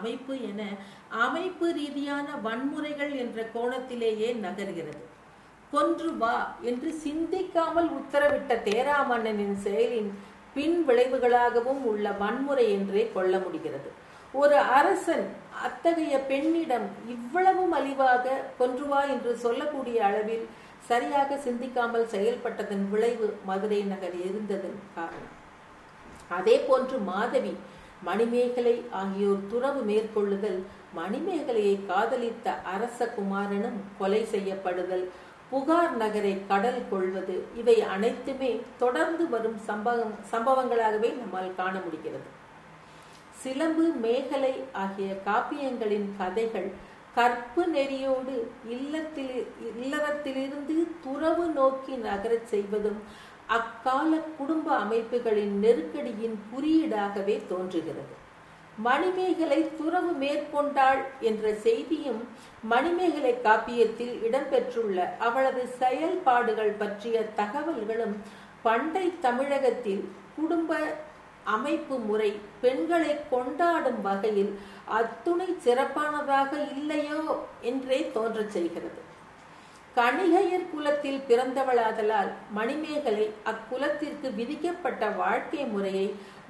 அமைப்பு என அமைப்பு ரீதியான வன்முறைகள் என்ற கோணத்திலேயே நகர்கிறது. கொன்று வா என்று சிந்திக்காமல் உத்தரவிட்ட தேராமன்னனின் செயலின் பின் விளைவுகளாகவும் உள்ள வன்முறை என்றே கொள்ள முடிகிறது. ஒரு அரசன் அத்தகைய பெண்ணிடம் இவ்வளவு மலிவாக கொன்றுவா என்று சொல்லக்கூடிய அளவில் சரியாக சிந்திக்காமல் செயல்பட்டதன் விளைவு மதுரை நகர் இருந்ததன் காரணம். அதே போன்று மாதவி மணிமேகலை ஆகியோர் துறவு மேற்கொள்ளுதல் மணிமேகலையை காதலித்த அரச குமாரனும் கொலை செய்யப்படுதல் புகார் நகரை கடல் கொள்வது இவை அனைத்துமே தொடர்ந்து வரும் சம்பவம் சம்பவங்களாகவே நம்மால் காண முடிகிறது. சிலம்பு மேகலை ஆகிய காப்பியங்களின் கதைகள் கற்பு நெறியோடு இல்லத்தில் இல்லறத்திலிருந்து துறவு நோக்கி நகரச் செய்வதும் அக்கால குடும்ப அமைப்புகளின் நெருக்கடியின் குறியீடாகவே தோன்றுகிறது. மணிமேகலை துறவு மேற்கொண்டாள் என்ற செய்தியும் மணிமேகலை காப்பியத்தில் இடம்பெற்றுள்ள அவளது செயல்பாடுகள் பற்றிய தகவல்களும் பண்டை தமிழகத்தில் குடும்ப அமைப்பு முறை பெண்களை கொண்டாடும் வகையில் அத்துணை சிறப்பானதாக இல்லையோ என்றே தோன்றச் செய்கிறது. கணிகையர் குலத்தில் பிறந்தவளாதலால் மணிமேகலை அக்குலத்திற்கு விதிக்கப்பட்ட வாழ்க்கை முறையை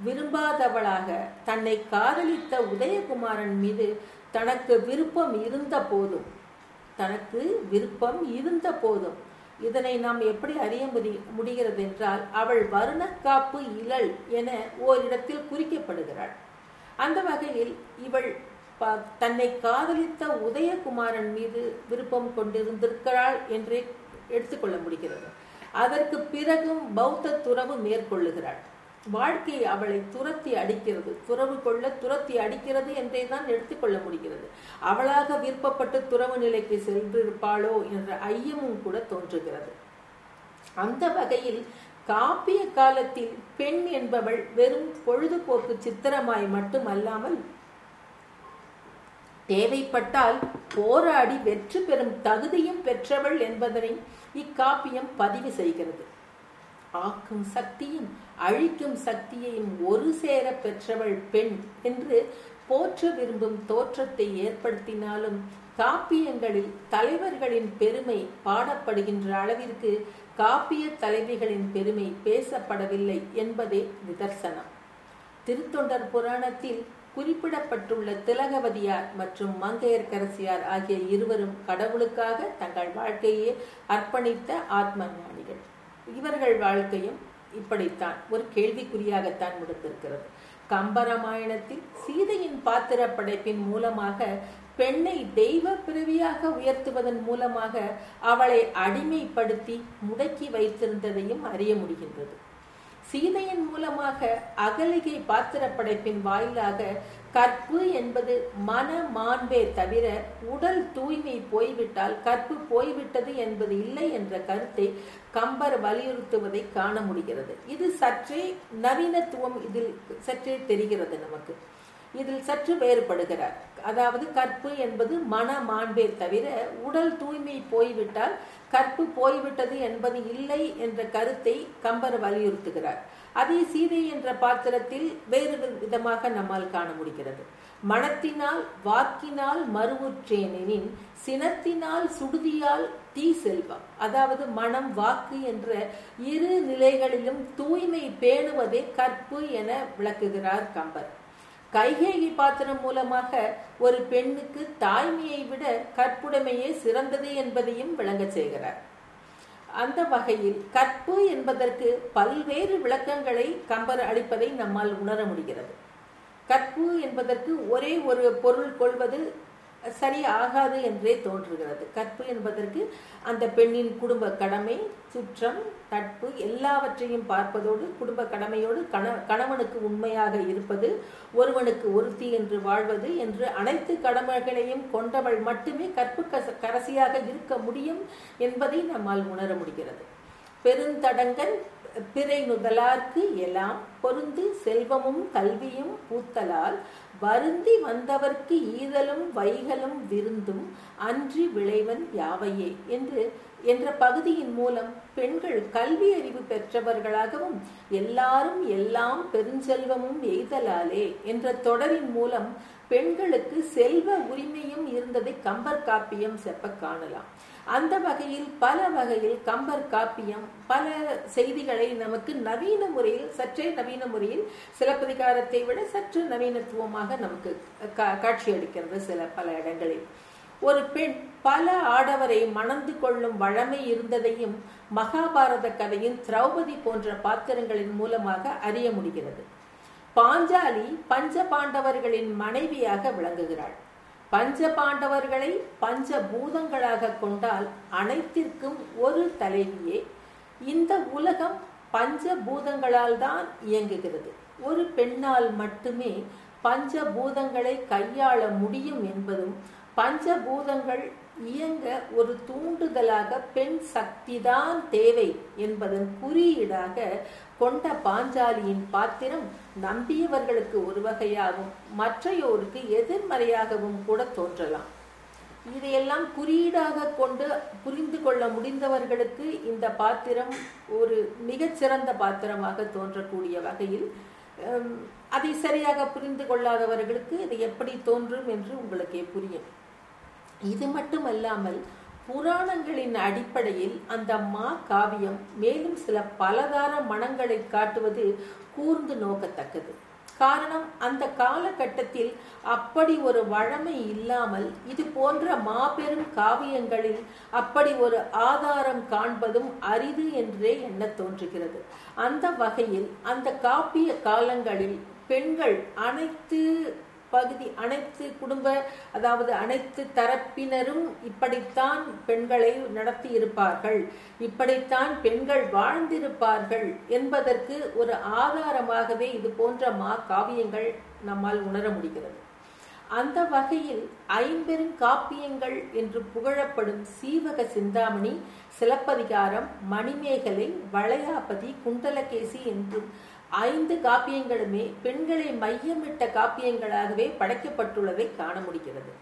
விரும்பாதவளாக தன்னை காதலித்த உதயகுமாரன் மீது தனக்கு விருப்பம் இருந்த போதும் தனக்கு விருப்பம் இருந்த போதும். இதனை நாம் எப்படி அறிய முடி முடிகிறது என்றால் அவள் வருணக்காப்பு இழல் என ஓரிடத்தில் குறிக்கப்படுகிறாள். அந்த வகையில் இவள் தன்னை காதலித்த உதயகுமாரன் மீது விருப்பம் கொண்டிருந்திருக்கிறாள் என்றே எடுத்துக்கொள்ள முடிகிறது. அதற்கு பிறகும் பௌத்த துறவு மேற்கொள்ளுகிறாள். வாழ்க்கை அவளை துரத்தி அடிக்கிறது துறவு கொள்ள துரத்தி அடிக்கிறது என்றே தான் எடுத்துக்கொள்ள முடிகிறது. அவளாக விருப்பப்பட்டு துறவு நிலைக்கு சென்றிருப்பாளோ என்ற ஐயமும் கூட தோன்றுகிறது. அந்த வகையில் காப்பிய காலத்தில் பெண் என்பவள் வெறும் பொழுதுபோக்கு சித்திரமாய் மட்டுமல்லாமல் தேவைப்பட்டால் போராடி வெற்றி பெறும் தகுதியும் பெற்றவள் என்பதனை இக்காப்பியம் பதிவு செய்கிறது. ஆக்கும் சக்தியும் அழிக்கும் சக்தியையும் ஒரு சேர பெற்றவள் பெண் என்று போற்ற விரும்பும் தோற்றத்தை ஏற்படுத்தினாலும் காப்பியங்களில் தலைவர்களின் பெருமை பாடப்படுகின்ற அளவிற்கு காப்பிய தலைவிகளின் பெருமை பேசப்படவில்லை என்பதே நிதர்சனம். திருத்தொண்டர் புராணத்தில் குறிப்பிடப்பட்டுள்ள திலகவதியார் மற்றும் மங்கையர்கரசியார் ஆகிய இருவரும் கடவுளுக்காக தங்கள் வாழ்க்கையை அர்ப்பணித்த ஆத்ம ஞானிகள் இவர்கள் வாழ்க்கையும் இப்படித்தான். ஒரு கேள்விக்குறியாகத்தான் முடிந்திருக்கிறது. கம்பராமாயணத்தில் சீதையின் பாத்திர படைப்பின் மூலமாக பெண்ணை தெய்வ பிறவியாக உயர்த்துவதன் மூலமாக அவளை அடிமைப்படுத்தி முடக்கி வைத்திருந்ததையும் அறிய முடிகின்றது. சீதையின் மூலமாக அகலிகை பாத்திர படைப்பின் வாயிலாக கற்பு என்பது மன மாண்பே தவிர உடல் தூய்மை போய்விட்டால் கற்பு போய்விட்டது என்பது இல்லை என்ற கருத்தை கம்பர் வலியுறுத்துவதை காண முடிகிறது. இது சற்றே நவீனத்துவம் இதில் சற்றே தெரிகிறது நமக்கு. இதில் சற்று வேறுபடுகிறார். அதாவது கற்பு என்பது மன மாண்பே தவிர உடல் தூய்மை போய்விட்டால் கற்பு போய்விட்டது என்பது இல்லை என்ற கருத்தை கம்பர் வலியுறுத்துகிறார். அதே சீதை என்ற பாத்திரத்தில் வேறு விதமாக நம்மால் காண முடிகிறது. மனத்தினால் வாக்கினால் மறுவுற்றேனெனின் சினத்தினால் சுடுதியால் தீ செல்வம். அதாவது மனம் வாக்கு என்ற இரு நிலைகளிலும் தூய்மை பேணுவதே கற்பு என விளக்குகிறார் கம்பர். கைகேகி பாத்திரம் மூலமாக ஒரு பெண்ணுக்கு தாய்மையை விட கற்புடைமையே சிறந்தது என்பதையும் விளங்க செய்கிறார். அந்த வகையில் கற்பு என்பதற்கு பல்வேறு விளக்கங்களை கம்பர் அளிப்பதை நம்மால் உணர முடிகிறது. கற்பு என்பதற்கு ஒரே ஒரு பொருள் கொள்வது சரி ஆகாது என்றே தோன்றுகிறது. கற்பு என்பதற்கு அந்த பெண்ணின் குடும்ப கடமை சுற்றம் தட்பு எல்லாவற்றையும் பார்ப்பதோடு குடும்ப கடமையோடு கண கணவனுக்கு உண்மையாக இருப்பது ஒருவனுக்கு ஒருத்தி என்று வாழ்வது என்று அனைத்து கடமைகளையும் கொண்டவள் மட்டுமே கற்பு கரசியாக இருக்க முடியும் என்பதை நம்மால் உணர முடிகிறது. பெருந்தடங்கன் பிறை முதலார்க்கு எல்லாம் பொருந்து செல்வமும் கல்வியும் பூத்தலால் வருந்தி வந்தவர்க்கு ஈதலும் வைகளும் விருந்தும் அன்றி விளைவன் யாவையே? என்று என்ற பகுதியின் மூலம் பெண்கள் கல்வி அறிவு பெற்றவர்களாகவும் எல்லாரும் எல்லாம் பெருஞ்செல்வமும் எய்தலாலே என்ற தொடரின் மூலம் பெண்களுக்கு செல்வ உரிமையும் இருந்ததை கம்பர் காப்பியம் செப்ப காணலாம். அந்த வகையில் பல வகையில் கம்பர் காப்பியம் பல செய்திகளை நமக்கு நவீன முறையில் சற்றே நவீன முறையில் சிலப்பதிகாரத்தை விட சற்று நவீனத்துவமாக நமக்கு காட்சியளிக்கிறது சில பல இடங்களில். ஒரு பெண் பல ஆடவரை மணந்து கொள்ளும் வழமை இருந்ததையும் மகாபாரத கதையின் திரௌபதி போன்ற பாத்திரங்களின் மூலமாக அறிய முடிகிறது. பாஞ்சாலி பஞ்ச பாண்டவர்களின் மனைவியாக விளங்குகிறாள். பஞ்ச பாண்டவர்களை பஞ்ச பூதங்களாக கொண்டால் அனைத்திற்கும் ஒரு தலைவியே. இந்த உலகம் பஞ்ச பூதங்களால் தான் இயங்குகிறது. ஒரு பெண்ணால் மட்டுமே பஞ்ச பூதங்களை கையாள முடியும் என்பதும் பஞ்ச பூதங்கள் இயங்க ஒரு தூண்டுதலாக பெண் சக்திதான் தேவை என்பதன் குறியீடாக கொண்ட பாஞ்சாலியின் பாத்திரம் நம்பியவர்களுக்கு ஒரு வகையாகவும் மற்றையோருக்கு எதிர்மறையாகவும் கூட தோன்றலாம். இதையெல்லாம் குறியீடாக கொண்டு புரிந்து கொள்ள முடிந்தவர்களுக்கு இந்த பாத்திரம் ஒரு மிகச்சிறந்த பாத்திரமாக தோன்றக்கூடிய வகையில் அதை சரியாக புரிந்து கொள்ளாதவர்களுக்கு இது எப்படி தோன்றும் என்று உங்களுக்கே புரியும். இது மட்டுமல்லாமல் புராணங்களின் அடிப்படையில் அந்த மா காவியம் மேலும் சில பலதார மனங்களை காட்டுவது கூர்ந்து நோக்கத்தக்கது. காரணம் அந்த காலகட்டத்தில் அப்படி ஒரு வழமை இல்லாமல் இது போன்ற மாபெரும் காவியங்களில் அப்படி ஒரு ஆதாரம் காண்பதும் அரிது என்றே எண்ண தோன்றுகிறது. அந்த வகையில் அந்த காப்பிய காலங்களில் பெண்கள் அனைத்து பகுதி அனைத்து குடும்ப அதாவது அனைத்து தரப்பினரும் இப்படித்தான் பெண்களை நடத்தி இருப்பார்கள் இப்படித்தான் பெண்கள் வாழ்ந்திருப்பார்கள் என்பதற்கு ஒரு ஆதாரமாகவே இது போன்ற மா காவியங்கள் நம்மால் உணர முடிகிறது. அந்த வகையில் ஐம்பெரும் காப்பியங்கள் என்று புகழப்படும் சீவக சிந்தாமணி சிலப்பதிகாரம் மணிமேகலை வளையாபதி குண்டலகேசி என்றும் ஐந்து காப்பியங்களுமே பெண்களை மையமிட்ட காப்பியங்களாகவே படைக்கப்பட்டுள்ளதை காண முடிகிறது.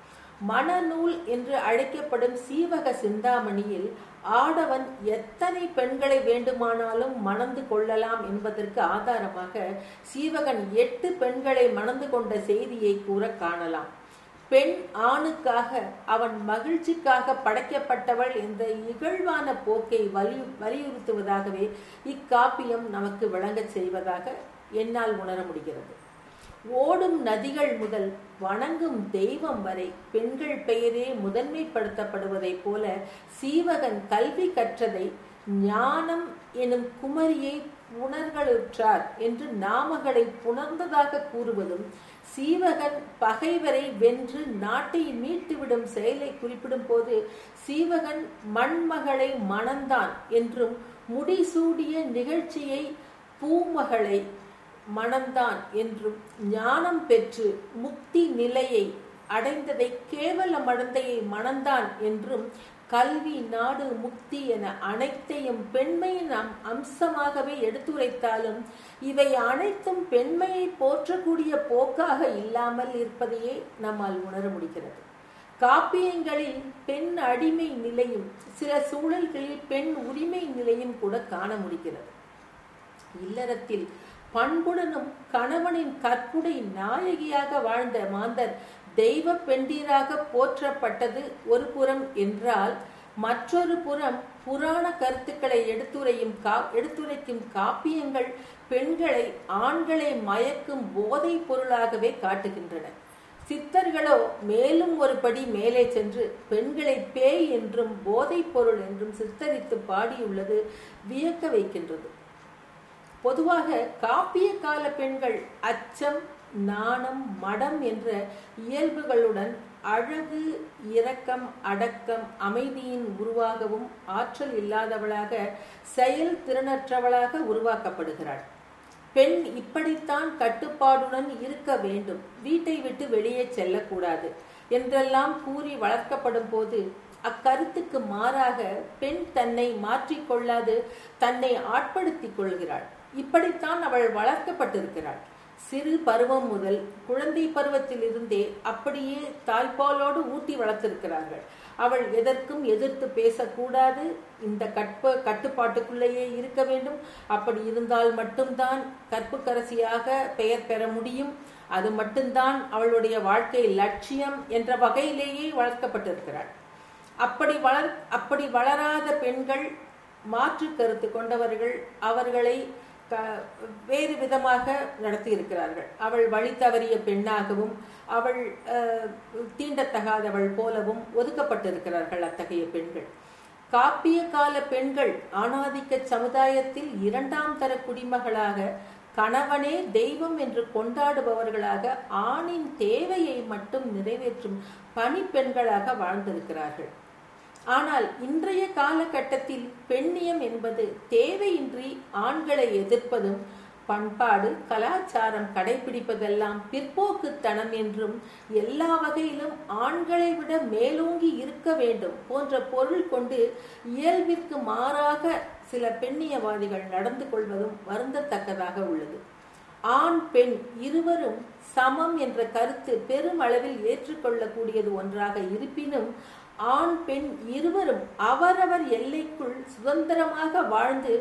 மணநூல் என்று அழைக்கப்படும் சீவக சிந்தாமணியில் ஆடவன் எத்தனை பெண்களை வேண்டுமானாலும் மணந்து கொள்ளலாம் என்பதற்கு ஆதாரமாக சீவகன் எட்டு பெண்களை மணந்து கொண்ட செய்தியை கூற காணலாம். பெண் ஆணுக்காக அவன் மகிழ்ச்சிக்காக படைக்கப்பட்டவள் என்ற இகழ்வான போக்கை வலி வலியுறுத்துவதாகவே இக்காப்பியம் நமக்கு விளங்கச் செய்வதாக என்னால் உணர முடிகிறது. ஓடும் நதிகள் முதல் வணங்கும் தெய்வம் வரை பெண்கள் பெயரே முதன்மைப்படுத்தப்படுவதைப் போல சீவகன் கல்வி கற்றதை ஞானம் எனும் குமரியை புணர்களுற்றார் என்று நாமகளை புணர்ந்ததாக கூறுவதும் சீவகன் பகைவரை வென்று நாட்டை மீட்டுவிடும் செயலை குறிப்பிடும் போது சீவகன் மண்மகளை மணந்தான் என்றும் முடிசூடிய நிகழ்ச்சியை பூமகளை மணந்தான் என்றும் ஞானம் பெற்று முக்தி நிலையை அடைந்ததை கேவல மடந்தையை மணந்தான் என்றும் கல்வி நாடு முக்தி என அனைத்தையும் பெண்மையின் அம்சமாகவே எடுத்துரைத்தாலும் இவை அனைத்தும் பெண்மையை போற்றக்கூடிய போக்காக இல்லாமல் இருப்பதையே நம்மால் உணர முடிகிறது. காப்பியங்களில் பெண் அடிமை நிலையும் சில சூழல்களில் பெண் உரிமை நிலையும் கூட காண முடிகிறது. இல்லறத்தில் பண்புடனும் கணவனின் கற்புடை நாயகியாக வாழ்ந்த மாந்தர் தெய்வ பெண்டீராக போற்றப்பட்டது ஒரு புறம் என்றால் மற்றொரு புறம் புராண கருத்துக்களை எடுத்துரையும் கா எடுத்துரைக்கும் காப்பியங்கள் பெண்களை ஆண்களை மயக்கும் போதை பொருளாகவே காட்டுகின்றன. சித்தர்களோ மேலும் ஒரு படி மேலே சென்று பெண்களை பேய் என்றும் போதைப் பொருள் என்றும் சித்தரித்து பாடியுள்ளது வியக்க வைக்கின்றது. பொதுவாக காப்பிய கால பெண்கள் அச்சம் நாணம் மடம் என்ற இயல்புகளுடன் அழகு இரக்கம் அடக்கம் அமைதியின் உருவாகவும் ஆற்றல் இல்லாதவளாக செயல் திறனற்றவளாக உருவாக்கப்படுகிறாள். பெண் இப்படித்தான் கட்டுப்பாடுடன் இருக்க வேண்டும். வீட்டை விட்டு வெளியே செல்லக்கூடாது என்றெல்லாம் கூறி வளர்க்கப்படும் போது அக்கருத்துக்கு மாறாக பெண் தன்னை மாற்றிக்கொள்ளாது தன்னை ஆட்படுத்திக் கொள்கிறாள். இப்படித்தான் அவள் வளர்க்கப்பட்டிருக்கிறாள். சிறு பருவம் முதல் குழந்தை பருவத்திலிருந்தே அப்படியே தாய்ப்பாலோடு ஊட்டி வளர்த்திருக்கிறார்கள். அவள் எதற்கும் எதிர்த்து பேசக்கூடாது. இந்த கற்ப கட்டுப்பாட்டுக்குள்ளேயே இருக்க வேண்டும். அப்படி இருந்தால் மட்டும்தான் கற்புக்கரசியாக பெயர் பெற முடியும். அது மட்டும்தான் அவளுடைய வாழ்க்கை லட்சியம் என்ற வகையிலேயே வளர்க்கப்பட்டிருக்கிறாள். அப்படி வளர் அப்படி வளராத பெண்கள் மாற்று கருத்து கொண்டவர்கள் அவர்களை வேறு விதமாக நடத்தி இருக்கிறார்கள் அவள் வழி தவறிய பெண்ணாகவும் அவள் தீண்டத்தகாதவள் போலவும் ஒதுக்கப்பட்டிருக்கிறார்கள் அத்தகைய பெண்கள். காப்பிய கால பெண்கள் ஆணாதிக்க சமுதாயத்தில் இரண்டாம் தர குடிமகளாக கணவனே தெய்வம் என்று கொண்டாடுபவர்களாக ஆணின் தேவையை மட்டும் நிறைவேற்றும் பணிப்பெண்களாக வாழ்ந்திருக்கிறார்கள். ஆனால் இன்றைய காலகட்டத்தில் பெண்ணியம் என்பது தேவையின்றி ஆண்களை எதிர்ப்பதும் பண்பாடு கலாச்சாரம் கடைபிடிப்பதெல்லாம் பிற்போக்குத்தனம் என்றும் எல்லா வகையிலும் ஆண்களை விட மேலோங்கி இருக்க வேண்டும் போன்ற பொருள் கொண்டு இயல்பிற்கு மாறாக சில பெண்ணியவாதிகள் நடந்து கொள்வதும் வருந்தத்தக்கதாக உள்ளது. ஆண் பெண் இருவரும் சமம் என்ற கருத்து பெருமளவில் ஏற்றுக்கொள்ளக்கூடியது ஒன்றாக இருப்பினும் ஆண் பெண் இருவரும் அவரவர் எல்லைக்குள் சுதந்திரமாக வாழ்ந்து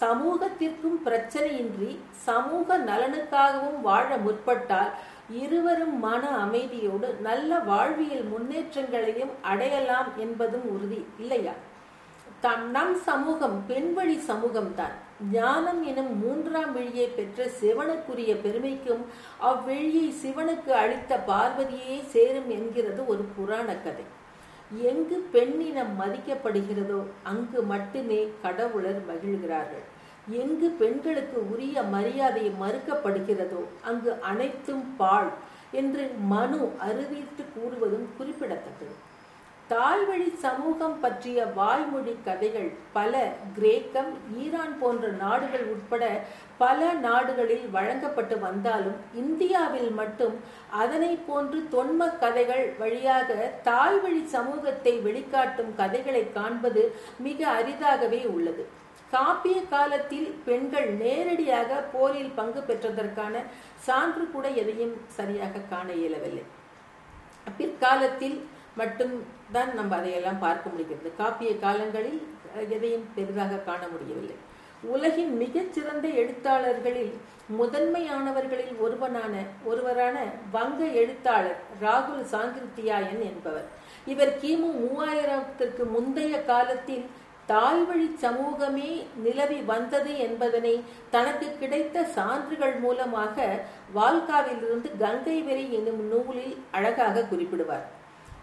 சமூகத்திற்கும் பிரச்சனையின்றி சமூக நலனுக்காகவும் வாழ முற்பட்டால் இருவரும் மன அமைதியோடு நல்ல வாழ்வியல் முன்னேற்றங்களையும் அடையலாம் என்பதும் உறுதி இல்லையா? தம் நம் சமூகம் பெண்வழி சமூகம்தான். ஞானம் எனும் மூன்றாம் விழியை பெற்ற சிவனுக்குரிய பெருமைக்கும் அவ்விழியை சிவனுக்கு அளித்த பார்வதியே சேரும் என்கிறது ஒரு புராண கதை எங்கு பெண்ணினம் மதிக்கப்படுகிறதோ அங்கு மட்டுமே கடவுளர் மகிழ்கிறார்கள். எங்கு பெண்களுக்கு உரிய மரியாதை மறுக்கப்படுகிறதோ அங்கு அனைத்தும் பாழ் என்று மனு அறிவித்து கூறுவதும் குறிப்பிடத்தக்கது. தாய்வழி சமூகம் பற்றிய வாய்மொழி கதைகள் பல கிரேக்கம் ஈரான் போன்ற நாடுகள் உட்பட பல நாடுகளில் வழங்கப்பட்டு வந்தாலும் இந்தியாவில் மட்டும் அதனை போன்று தொன்ம கதைகள் வழியாக தாய்வழி சமூகத்தை வெளிக்காட்டும் கதைகளை காண்பது மிக அரிதாகவே உள்ளது. காப்பிய காலத்தில் பெண்கள் நேரடியாக போரில் பங்கு பெற்றதற்கான சான்று கூட எதையும் சரியாக காண இயலவில்லை. பிற்காலத்தில் மட்டும் தான் நம்ம அதையெல்லாம் பார்க்க முடிகிறது. காப்பிய காலங்களில் எதையும் பெரிதாக காண முடியவில்லை. உலகின் மிகச்சிறந்த எழுத்தாளர்களில் முதன்மையானவர்களில் ஒருவனான ஒருவரான வங்க எழுத்தாளர் ராகுல் சாங்கிருத்தியாயன் என்பவர். இவர் கிமு மூவாயிரத்திற்கு முந்தைய காலத்தில் தாய்வழி சமூகமே நிலவி வந்தது என்பதனை தனக்கு கிடைத்த சான்றுகள் மூலமாக வால்காவிலிருந்து கங்கை வரை என்னும் நூலில் அழகாக குறிப்பிடுவார்.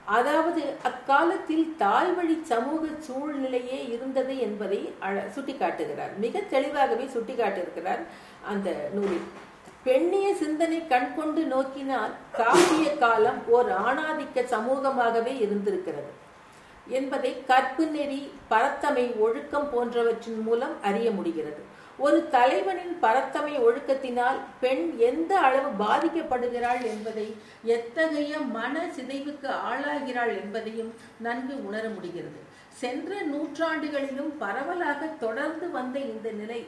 அதாவது அக்காலத்தில் தாய்வழி சமூக சூழ்நிலையே இருந்தது என்பதை சுட்டிக்காட்டுகிறார். மிக தெளிவாகவே சுட்டிக்காட்டியிருக்கிறார் அந்த நூலில். பெண்ணிய சிந்தனை கண்கொண்டு நோக்கினால் காவிய காலம் ஓர் ஆணாதிக்க சமூகமாகவே இருந்திருக்கிறது என்பதை கற்பு நெறி பரத்தமை ஒழுக்கம் போன்றவற்றின் மூலம் அறிய முடிகிறது. ஒரு தலைவனின் பரத்தமை ஒழுக்கத்தினால் பெண் எந்த அளவு பாதிக்கப்படுகிறாள் என்பதை எத்தகைய மன சிதைவுக்கு ஆளாகிறாள் என்பதையும் நன்கு உணர முடிகிறது. சென்ற நூற்றாண்டுகளிலும் பரவலாக தொடர்ந்து வந்த இந்த நிலை